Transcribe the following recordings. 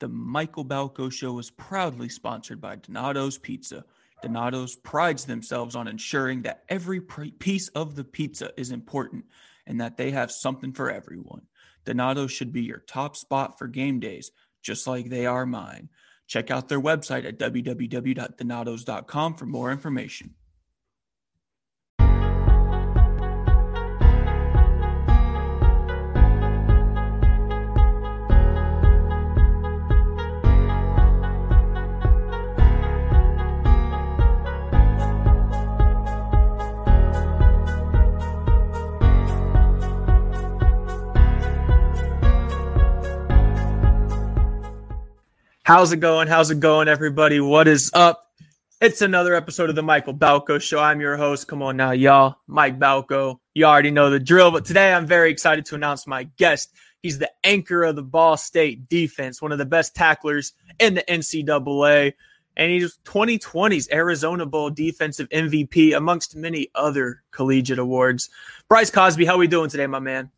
The Michael Balko Show is proudly sponsored by Donato's Pizza. Donato's prides themselves on ensuring that every piece of the pizza is important and that they have something for everyone. Donato's should be your top spot for game days, just like they are mine. Check out their website at www.donatos.com for more information. How's it going? How's it going, everybody? What is up? It's another episode of the Michael Balko Show. I'm your host. Come on now, y'all. Mike Balko. You already know the drill, but today I'm very excited to announce my guest. He's the anchor of the Ball State defense, one of the best tacklers in the NCAA, and he's 2020's Arizona Bowl defensive MVP, amongst many other collegiate awards. Bryce Cosby, how we doing today, my man?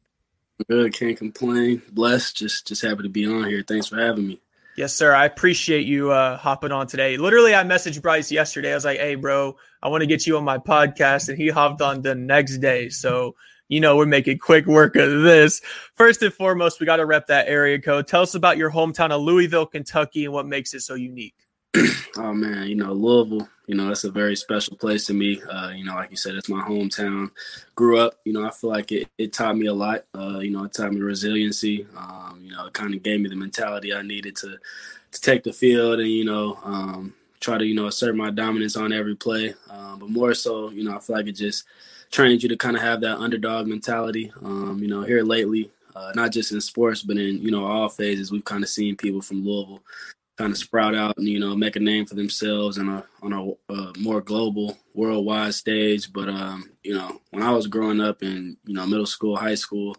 Good, can't complain. Blessed, just just happy to be on here. Thanks for having me. Yes, sir. I appreciate you uh, hopping on today. Literally, I messaged Bryce yesterday. I was like, "Hey, bro, I want to get you on my podcast," and he hopped on the next day. So, you know, we're making quick work of this. First and foremost, we got to rep that area code. Tell us about your hometown of Louisville, Kentucky, and what makes it so unique. Oh man, you know Louisville. You know it's a very special place to me. Uh, you know, like you said, it's my hometown. Grew up. You know, I feel like it, it taught me a lot. Uh, you know, it taught me resiliency. Um, you know, it kind of gave me the mentality I needed to to take the field and you know um, try to you know assert my dominance on every play. Um, but more so, you know, I feel like it just trains you to kind of have that underdog mentality. Um, you know, here lately, uh, not just in sports, but in you know all phases, we've kind of seen people from Louisville kind of sprout out and you know make a name for themselves on a on a, a more global worldwide stage. But um you know when i was growing up in you know middle school high school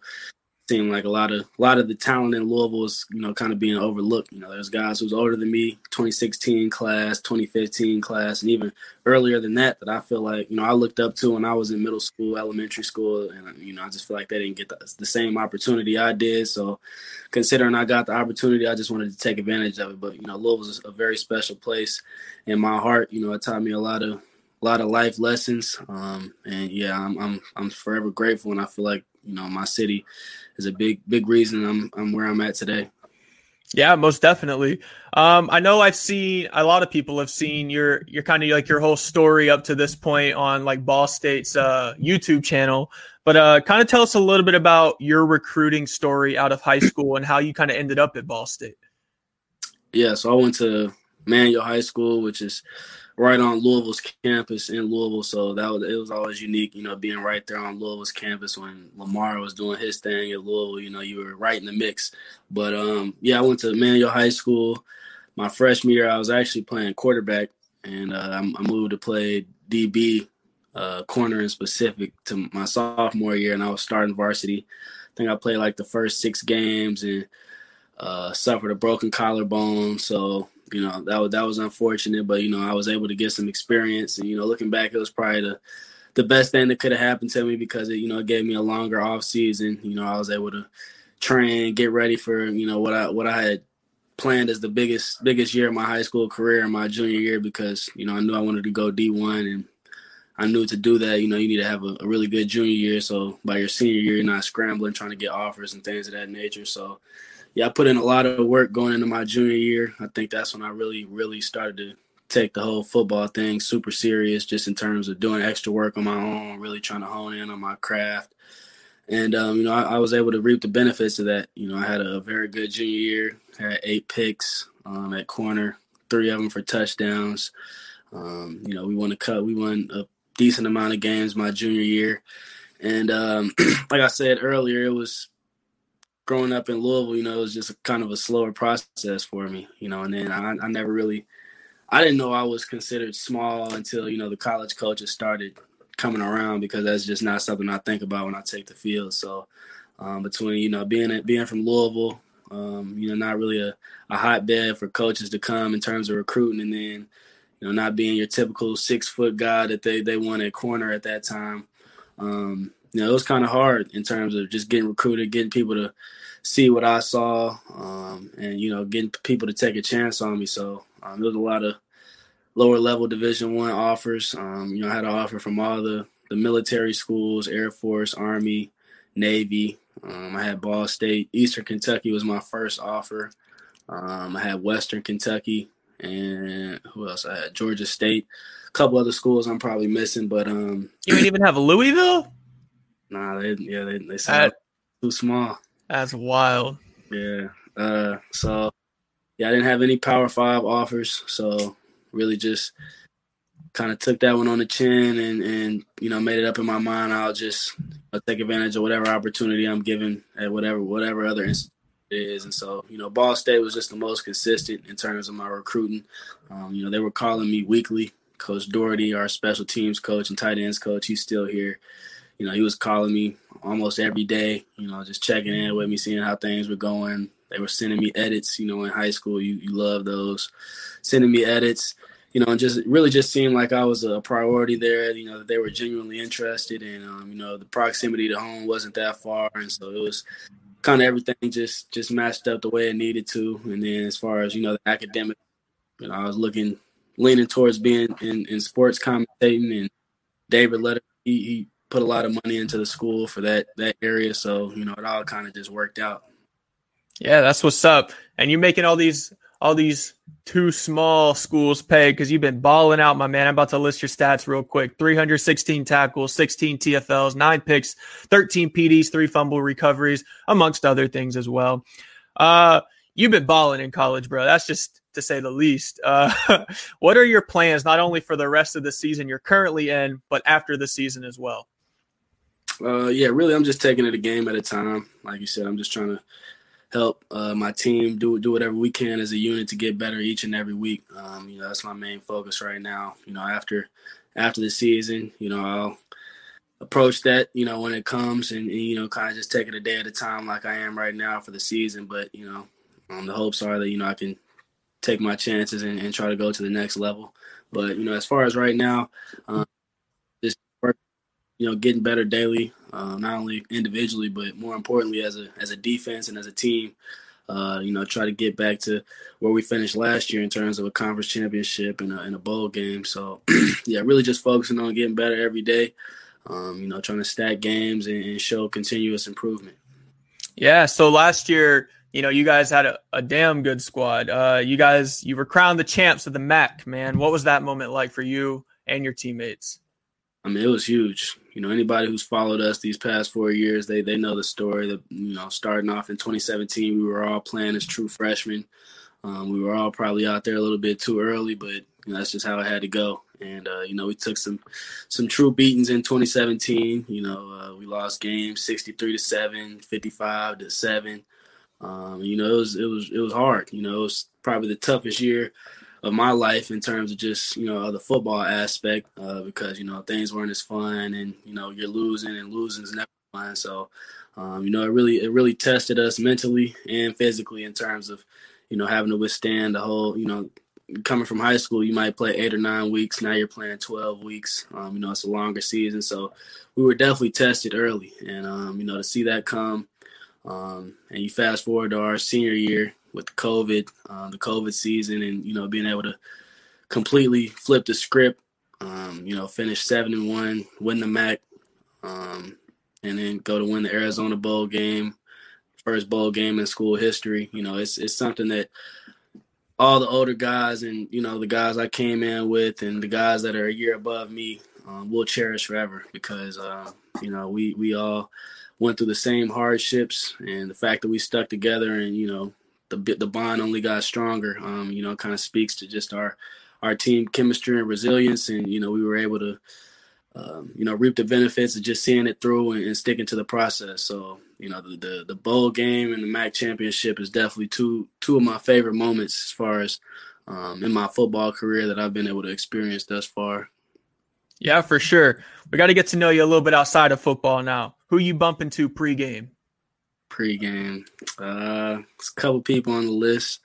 seemed like a lot of a lot of the talent in Louisville is you know kind of being overlooked. You know, there's guys who's older than me, 2016 class, 2015 class, and even earlier than that that I feel like you know I looked up to when I was in middle school, elementary school, and you know I just feel like they didn't get the, the same opportunity I did. So, considering I got the opportunity, I just wanted to take advantage of it. But you know, Louisville's a very special place in my heart. You know, it taught me a lot of a lot of life lessons. Um, and yeah, I'm I'm I'm forever grateful, and I feel like you know my city is a big big reason I'm I'm where I'm at today. Yeah, most definitely. Um, I know I've seen a lot of people have seen your your kind of like your whole story up to this point on like Ball State's uh, YouTube channel, but uh, kind of tell us a little bit about your recruiting story out of high school and how you kind of ended up at Ball State. Yeah, so I went to Manual High School, which is right on Louisville's campus in Louisville. So that was it was always unique, you know, being right there on Louisville's campus when Lamar was doing his thing at Louisville. You know, you were right in the mix. But um, yeah, I went to Manual High School. My freshman year, I was actually playing quarterback, and uh, I, moved to play DB, uh, corner in specific, to my sophomore year, and I was starting varsity. I think I played like the first six games and uh, suffered a broken collarbone. So you know that that was unfortunate, but you know I was able to get some experience, and you know looking back, it was probably the the best thing that could have happened to me because it you know it gave me a longer off season. You know I was able to train, get ready for you know what I what I had planned as the biggest biggest year of my high school career in my junior year because you know I knew I wanted to go D one and I knew to do that you know you need to have a, a really good junior year so by your senior year you're not scrambling trying to get offers and things of that nature so yeah, I put in a lot of work going into my junior year. I think that's when I really, really started to take the whole football thing super serious, just in terms of doing extra work on my own, really trying to hone in on my craft. And um, you know, I, I, was able to reap the benefits of that. You know, I had a very good junior year. Had eight picks um, at corner, three of them for touchdowns. Um, you know, we won a cut. We won a decent amount of games my junior year. And um, like I said earlier, it was growing up in Louisville, you know, it was just kind of a slower process for me, you know, and then I, I never really, I didn't know I was considered small until, you know, the college coaches started coming around because that's just not something I think about when I take the field. So um, between, you know, being, being from Louisville, um, you know, not really a, a hotbed for coaches to come in terms of recruiting and then, you know, not being your typical six foot guy that they, they want at corner at that time. Um, you know, it was kind of hard in terms of just getting recruited, getting people to see what I saw, um, and you know, getting people to take a chance on me. So um, there was a lot of lower level Division One offers. Um, you know, I had an offer from all the the military schools, Air Force, Army, Navy. Um, I had Ball State, Eastern Kentucky was my first offer. Um, I had Western Kentucky, and who else? I had Georgia State. A couple other schools I'm probably missing, but um, you didn't even have Louisville. Nah, they yeah they they sound too small. That's wild. Yeah. Uh, so yeah, I didn't have any Power Five offers, so really just kind of took that one on the chin and and you know made it up in my mind. I'll just I'll take advantage of whatever opportunity I'm given at whatever whatever other institution is. And so you know, Ball State was just the most consistent in terms of my recruiting. Um, you know, they were calling me weekly. Coach Doherty, our special teams coach and tight ends coach, he's still here you know, he was calling me almost every day, you know, just checking in with me, seeing how things were going. They were sending me edits, you know, in high school, you, you love those, sending me edits, you know, and just really just seemed like I was a priority there, you know, that they were genuinely interested and, um, you know, the proximity to home wasn't that far. And so it was kind of everything just, just matched up the way it needed to. And then as far as, you know, the academic, you know, I was looking, leaning towards being in, in sports commentating and David Letterman, he, he put a lot of money into the school for that that area. So you know, it all kind of just worked out. Yeah, that's what's up. And you're making all these all these two small schools pay because you've been balling out, my man. I'm about to list your stats real quick: 316 tackles, 16 TFLs, nine picks, 13 PDs, three fumble recoveries, amongst other things as well. Uh, you've been balling in college, bro. That's just to say the least. Uh, what are your plans, not only for the rest of the season you're currently in, but after the season as well? Uh, yeah, really, I'm just taking it a game at a time. Like you said, I'm just trying to help uh, my team do do whatever we can as a unit to get better each and every week. Um, you know, that's my main focus right now. You know, after after the season, you know, I'll approach that, you know, when it comes and, and you know, kind of just take it a day at a time like I am right now for the season. But, you know, um, the hopes are that, you know, I can take my chances and, and, try to go to the next level. But, you know, as far as right now, um, you know, getting better daily, uh, not only individually, but more importantly as a as a defense and as a team. Uh, you know, try to get back to where we finished last year in terms of a conference championship and a, and a bowl game. So, yeah, really just focusing on getting better every day. Um, you know, trying to stack games and, and, show continuous improvement. Yeah. So last year, you know, you guys had a, a damn good squad. Uh, you guys, you were crowned the champs of the MAC, man. What was that moment like for you and your teammates? I mean, it was huge. You know, anybody who's followed us these past four years, they they know the story. That you know, starting off in 2017, we were all playing as true freshmen. Um, we were all probably out there a little bit too early, but you know, that's just how it had to go. And uh, you know, we took some some true beatings in 2017. You know, uh, we lost games 63 to seven, 55 to seven. Um, you know, it was it was it was hard. You know, it was probably the toughest year of my life in terms of just you know the football aspect uh, because you know things weren't as fun and you know you're losing and losing is never fun. So um, you know it really it really tested us mentally and physically in terms of you know having to withstand the whole you know coming from high school you might play eight or nine weeks. Now you're playing 12 weeks. Um, you know it's a longer season. So we were definitely tested early. And um, you know to see that come um, and you fast forward to our senior year with COVID, uh, the COVID season, and you know being able to completely flip the script. Um, you know, finish seven and one, win the MAC, um, and then go to win the Arizona Bowl game, first bowl game in school history. You know, it's it's something that all the older guys and you know the guys I came in with and the guys that are a year above me um, will cherish forever because uh, you know we we all went through the same hardships and the fact that we stuck together and you know the the bond only got stronger. Um, you know, kind of speaks to just our our team chemistry and resilience, and you know, we were able to. Um, you know, reap the benefits of just seeing it through and, and, sticking to the process. So, you know, the, the the bowl game and the MAC championship is definitely two two of my favorite moments as far as um, in my football career that I've been able to experience thus far. Yeah, for sure. We got to get to know you a little bit outside of football now. Who you bump into pregame? Pregame. Uh, a couple people on the list.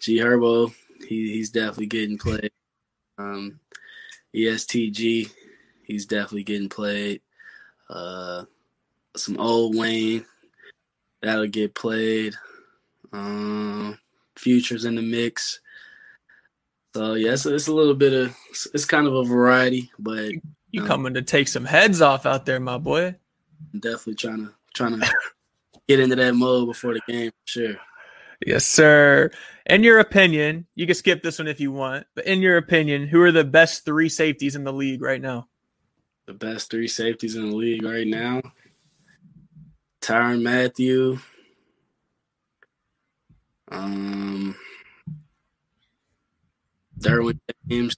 G Herbo, he, he's definitely getting played. Um, EST Gee, he's definitely getting played. uh, some old Wayne that'll get played. Um, futures in the mix. So yeah, it's, it's a little bit of it's kind of a variety, but you um, coming to take some heads off out there, my boy. I'm definitely trying to trying to get into that mode before the game, sure. Yes, sir. In your opinion, you can skip this one if you want, but in your opinion, who are the best three safeties in the league right now? The best three safeties in the league right now. Tyrann Mathieu. Um Derwin James.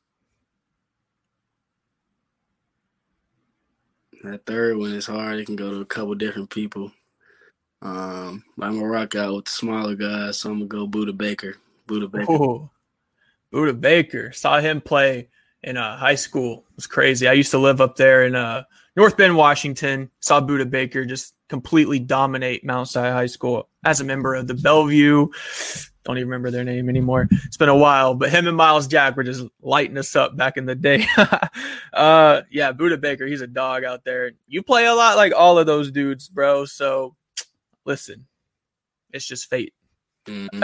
That third one is hard. It can go to a couple different people. Um, I'm gonna rock out with the smaller guys, so I'm gonna go Budda Baker. Budda Baker. Ooh, Budda Baker. Saw him play in uh, high school. It was crazy. I used to live up there in uh, North Bend, Washington. Saw Budda Baker just completely dominate Mount Si High School as a member of the Bellevue. Don't even remember their name anymore. It's been a while, but him and Myles Jack were just lighting us up back in the day. uh, yeah, Budda Baker, he's a dog out there. You play a lot like all of those dudes, bro. So listen, it's just fate. Mm-hmm.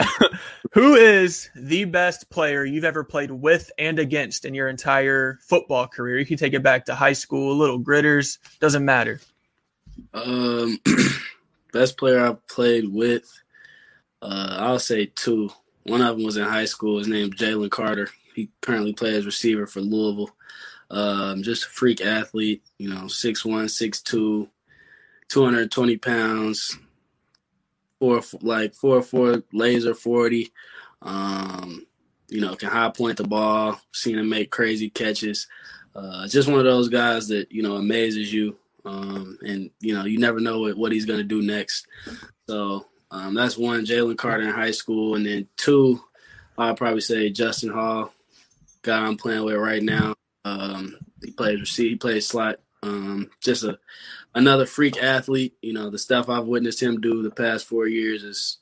Who is the best player you've ever played with and against in your entire football career? You can take it back to high school, little gritters, doesn't matter. Um, best player I played with, uh, I'll say two. One of them was in high school. His name Jalen Carter. He currently plays receiver for Louisville. Um, just a freak athlete, you know, 6'1", 6'2", 220 pounds, four like four four laser forty. Um, you know, can high point the ball. Seen him make crazy catches. Uh, just one of those guys that you know amazes you. Um, and you know, you never know what, what he's gonna do next. So um, that's one. Jalen Carter in high school, and then two, I'd probably say Justin Hall, guy I'm playing with right now. Um, he plays receive, he plays slot. Um, just a another freak athlete. You know, the stuff I've witnessed him do the past four years is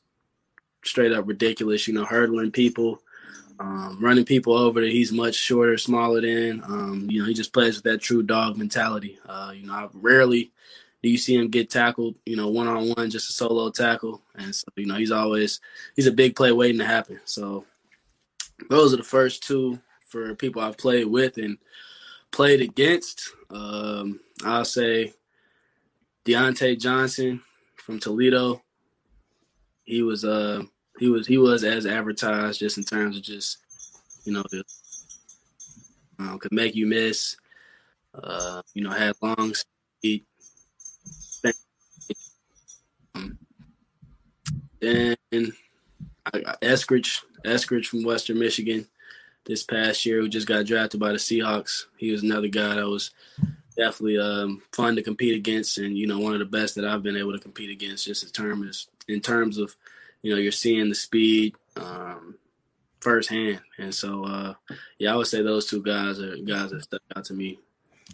straight up ridiculous. You know, hurdling people, um, running people over that he's much shorter, smaller than. Um, you know, he just plays with that true dog mentality. Uh, you know, I rarely do you see him get tackled, you know, one on one, just a solo tackle. And so, you know, he's always he's a big play waiting to happen. So those are the first two for people I've played with and played against. Um, I'll say Diontae Johnson from Toledo. He was uh he was he was as advertised just in terms of just you know um, could make you miss. Uh, you know, had long speed. Um, then Eskridge, Eskridge from Western Michigan, this past year, who just got drafted by the Seahawks. He was another guy that was definitely um, fun to compete against, and you know one of the best that I've been able to compete against. Just in terms in terms of you know you're seeing the speed um, firsthand, and so uh, yeah, I would say those two guys are guys that stuck out to me.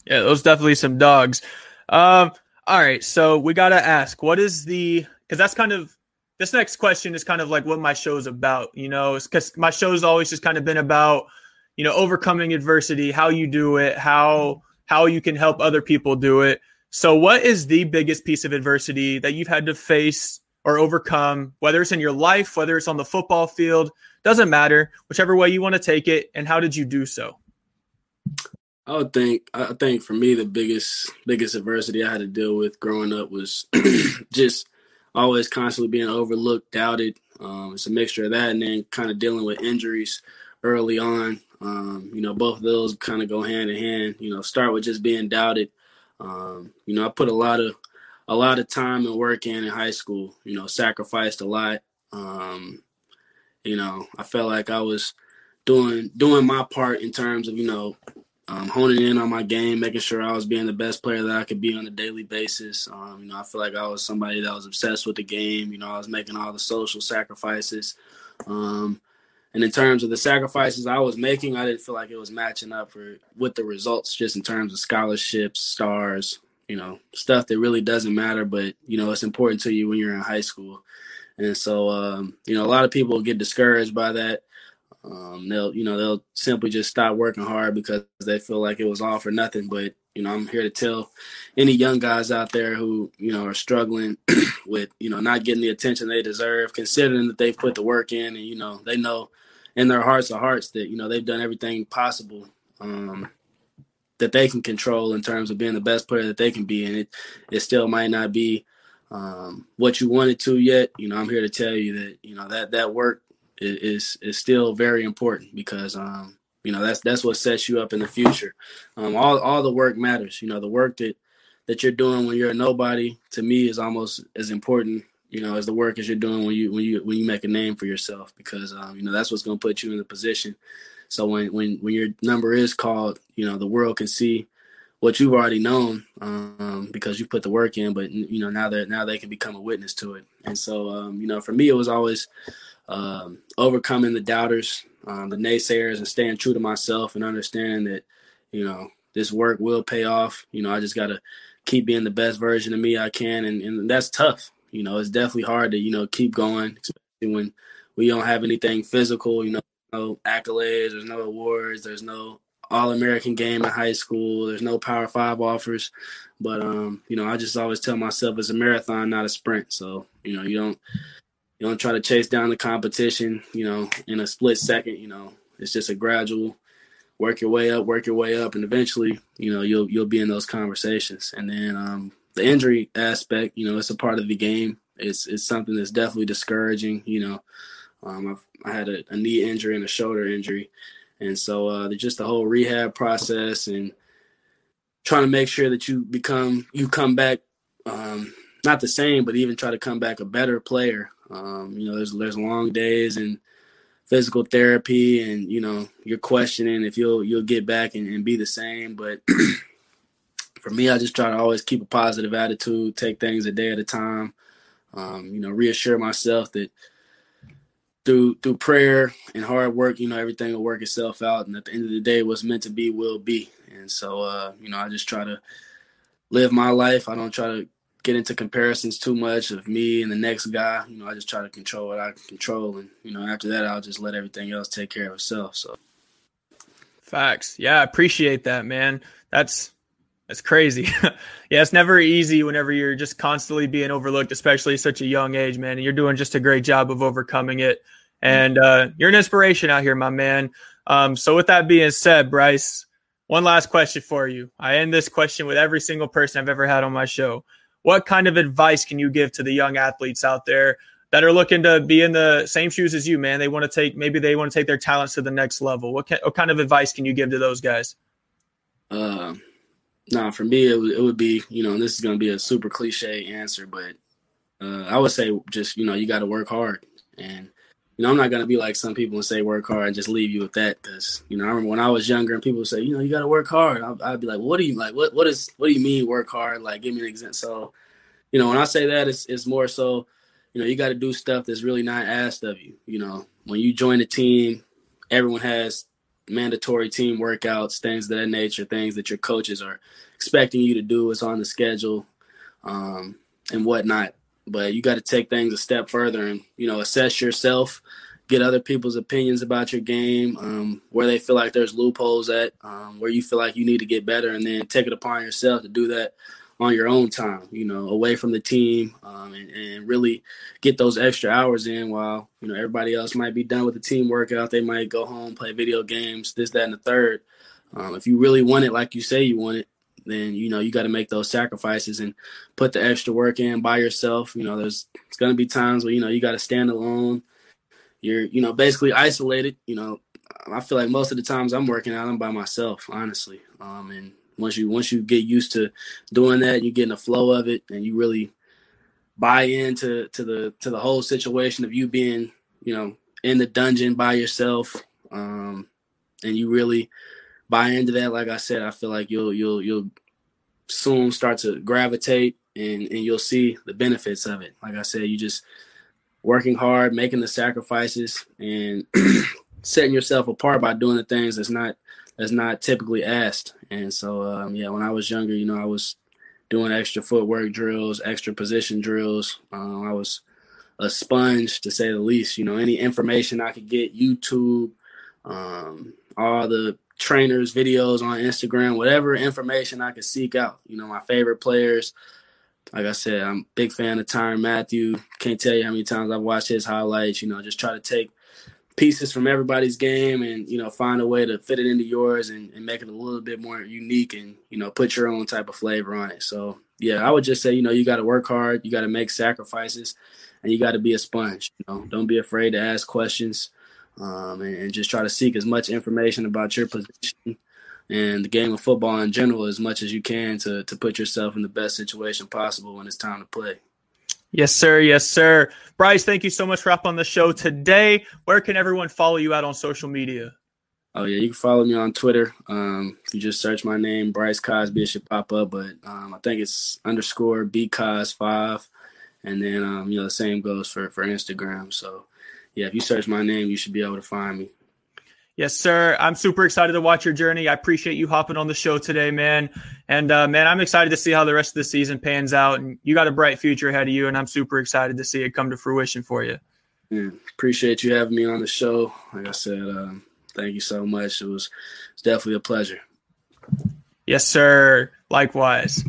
Yeah, those definitely some dogs. Um, all right, so we got to ask, what is the because that's kind of this next question is kind of like what my show's about. You know, because my show's always just kind of been about you know overcoming adversity, how you do it, how how you can help other people do it. So, what is the biggest piece of adversity that you've had to face or overcome, whether it's in your life, whether it's on the football field, doesn't matter, whichever way you want to take it, and how did you do so? I would think I think for me the biggest biggest adversity I had to deal with growing up was just always constantly being overlooked, doubted. Um, it's a mixture of that, and then kind of dealing with injuries early on. Um, you know, both of those kind of go hand in hand. You know, start with just being doubted. Um, you know, I put a lot of a lot of time and work in in high school. You know, sacrificed a lot. Um, you know, I felt like I was doing doing my part in terms of you know um, honing in on my game, making sure I was being the best player that I could be on a daily basis. Um, you know, I feel like I was somebody that was obsessed with the game. You know, I was making all the social sacrifices. Um, and in terms of the sacrifices I was making, I didn't feel like it was matching up for with the results, just in terms of scholarships, stars, you know, stuff that really doesn't matter, but you know, it's important to you when you're in high school. And so, um, you know, a lot of people get discouraged by that. Um, they'll, you know, they'll simply just stop working hard because they feel like it was all for nothing. But you know, I'm here to tell any young guys out there who, you know, are struggling with, you know, not getting the attention they deserve, considering that they've put the work in and, you know, they know in their hearts of hearts that, you know, they've done everything possible um, that they can control in terms of being the best player that they can be. And it, it still might not be um, what you wanted to yet. You know, I'm here to tell you that, you know, that, that work is, is, still very important because, um, you know, that's that's what sets you up in the future. Um, all all the work matters. You know, the work that that you're doing when you're a nobody to me is almost as important, you know, as the work as you're doing when you when you when you make a name for yourself because um, you know that's what's going to put you in the position. So when when when your number is called, you know, the world can see what you've already known um, because you put the work in. But you know now that now they can become a witness to it. And so um, you know, for me, it was always um, overcoming the doubters um, the naysayers and staying true to myself and understanding that, you know, this work will pay off. You know, I just got to keep being the best version of me I can. And, and that's tough. You know, it's definitely hard to, you know, keep going, especially when we don't have anything physical, you know, no accolades, there's no awards, there's no all American game in high school, there's no Power Five offers. But, um, you know, I just always tell myself it's a marathon, not a sprint. So, you know, you don't, you don't try to chase down the competition, you know, in a split second. You know, it's just a gradual work your way up, work your way up, and eventually, you know, you'll you'll be in those conversations. And then um, the injury aspect, you know, it's a part of the game. It's it's something that's definitely discouraging. You know, um, I've, I had a, a, knee injury and a shoulder injury, and so uh, just the whole rehab process and trying to make sure that you become you come back um, not the same, but even try to come back a better player. Um, you know, there's there's long days and physical therapy, and you know, you're questioning if you'll you'll get back and, and be the same. But for me, I just try to always keep a positive attitude, take things a day at a time. Um, you know, reassure myself that through through prayer and hard work, you know, everything will work itself out. And at the end of the day, what's meant to be will be. And so, uh, you know, I just try to live my life. I don't try to get into comparisons too much of me and the next guy. You know, I just try to control what I can control, and you know, after that, I'll just let everything else take care of itself. So, facts. Yeah, I appreciate that, man. That's that's crazy. yeah, it's never easy whenever you're just constantly being overlooked, especially such a young age, man. And you're doing just a great job of overcoming it. And uh, you're an inspiration out here, my man. Um, so, with that being said, Bryce, one last question for you. I end this question with every single person I've ever had on my show what kind of advice can you give to the young athletes out there that are looking to be in the same shoes as you, man? They want to take maybe they want to take their talents to the next level. What, can, what kind of advice can you give to those guys? Uh, nah, for me, it, w- it would be you know, this is going to be a super cliche answer, but uh, I would say just you know, you got to work hard and you know, I'm not gonna be like some people and say work hard and just leave you with that because you know I remember when I was younger and people would say you know you got to work hard. I'd, I'd, be like, what do you like? What what is what do you mean work hard? Like, give me an example. So, you know, when I say that, it's it's more so, you know, you got to do stuff that's really not asked of you. You know, when you join a team, everyone has mandatory team workouts, things of that nature, things that your coaches are expecting you to do. It's on the schedule, um, and whatnot but you got to take things a step further and you know assess yourself get other people's opinions about your game um, where they feel like there's loopholes at um, where you feel like you need to get better and then take it upon yourself to do that on your own time you know away from the team um, and, and, really get those extra hours in while you know everybody else might be done with the team workout. They might go home play video games this that and the third. Um, if you really want it like you say you want it then you know you got to make those sacrifices and put the extra work in by yourself. You know, there's it's to be times where you know you got to stand alone. You're you know basically isolated. You know, I feel like most of the times I'm working out, I'm by myself, honestly. Um, and once you once you get used to doing that, you get in the flow of it, and you really buy into to the to the whole situation of you being you know in the dungeon by yourself, um, and you really buy into that, like I said, I feel like you'll you'll you'll soon start to gravitate and and you'll see the benefits of it. Like I said, you just working hard, making the sacrifices, and setting yourself apart by doing the things that's not that's not typically asked. And so, um, yeah, when I was younger, you know, I was doing extra footwork drills, extra position drills. Um, I was a sponge to say the least. You know, any information I could get, YouTube, um, all the trainers, videos on Instagram, whatever information I could seek out. You know, my favorite players. Like I said, I'm a big fan of Tyrann Mathieu Can't tell you how many times I've watched his highlights. You know, just try to take pieces from everybody's game and you know find a way to fit it into yours and, and make it a little bit more unique and you know put your own type of flavor on it. So yeah, I would just say you know you got to work hard, you got to make sacrifices, and you got to be a sponge. You know, don't be afraid to ask questions um, and, and, just try to seek as much information about your position and the game of football in general as much as you can to to put yourself in the best situation possible when it's time to play. Yes, sir. Yes, sir. Bryce, thank you so much for up on the show today. Where can everyone follow you out on social media? Oh yeah, you can follow me on Twitter. Um, if you just search my name, Bryce Cosby, it should pop up. But um, I think it's underscore bcos five, and then um, you know the same goes for for Instagram. So yeah, if you search my name, you should be able to find me. Yes, sir. I'm super excited to watch your journey. I appreciate you hopping on the show today, man. And uh, man, I'm excited to see how the rest of the season pans out. And you got a bright future ahead of you, and I'm super excited to see it come to fruition for you. Yeah, appreciate you having me on the show. Like I said, um, thank you so much. It was, it was definitely a pleasure. Yes, sir. Likewise.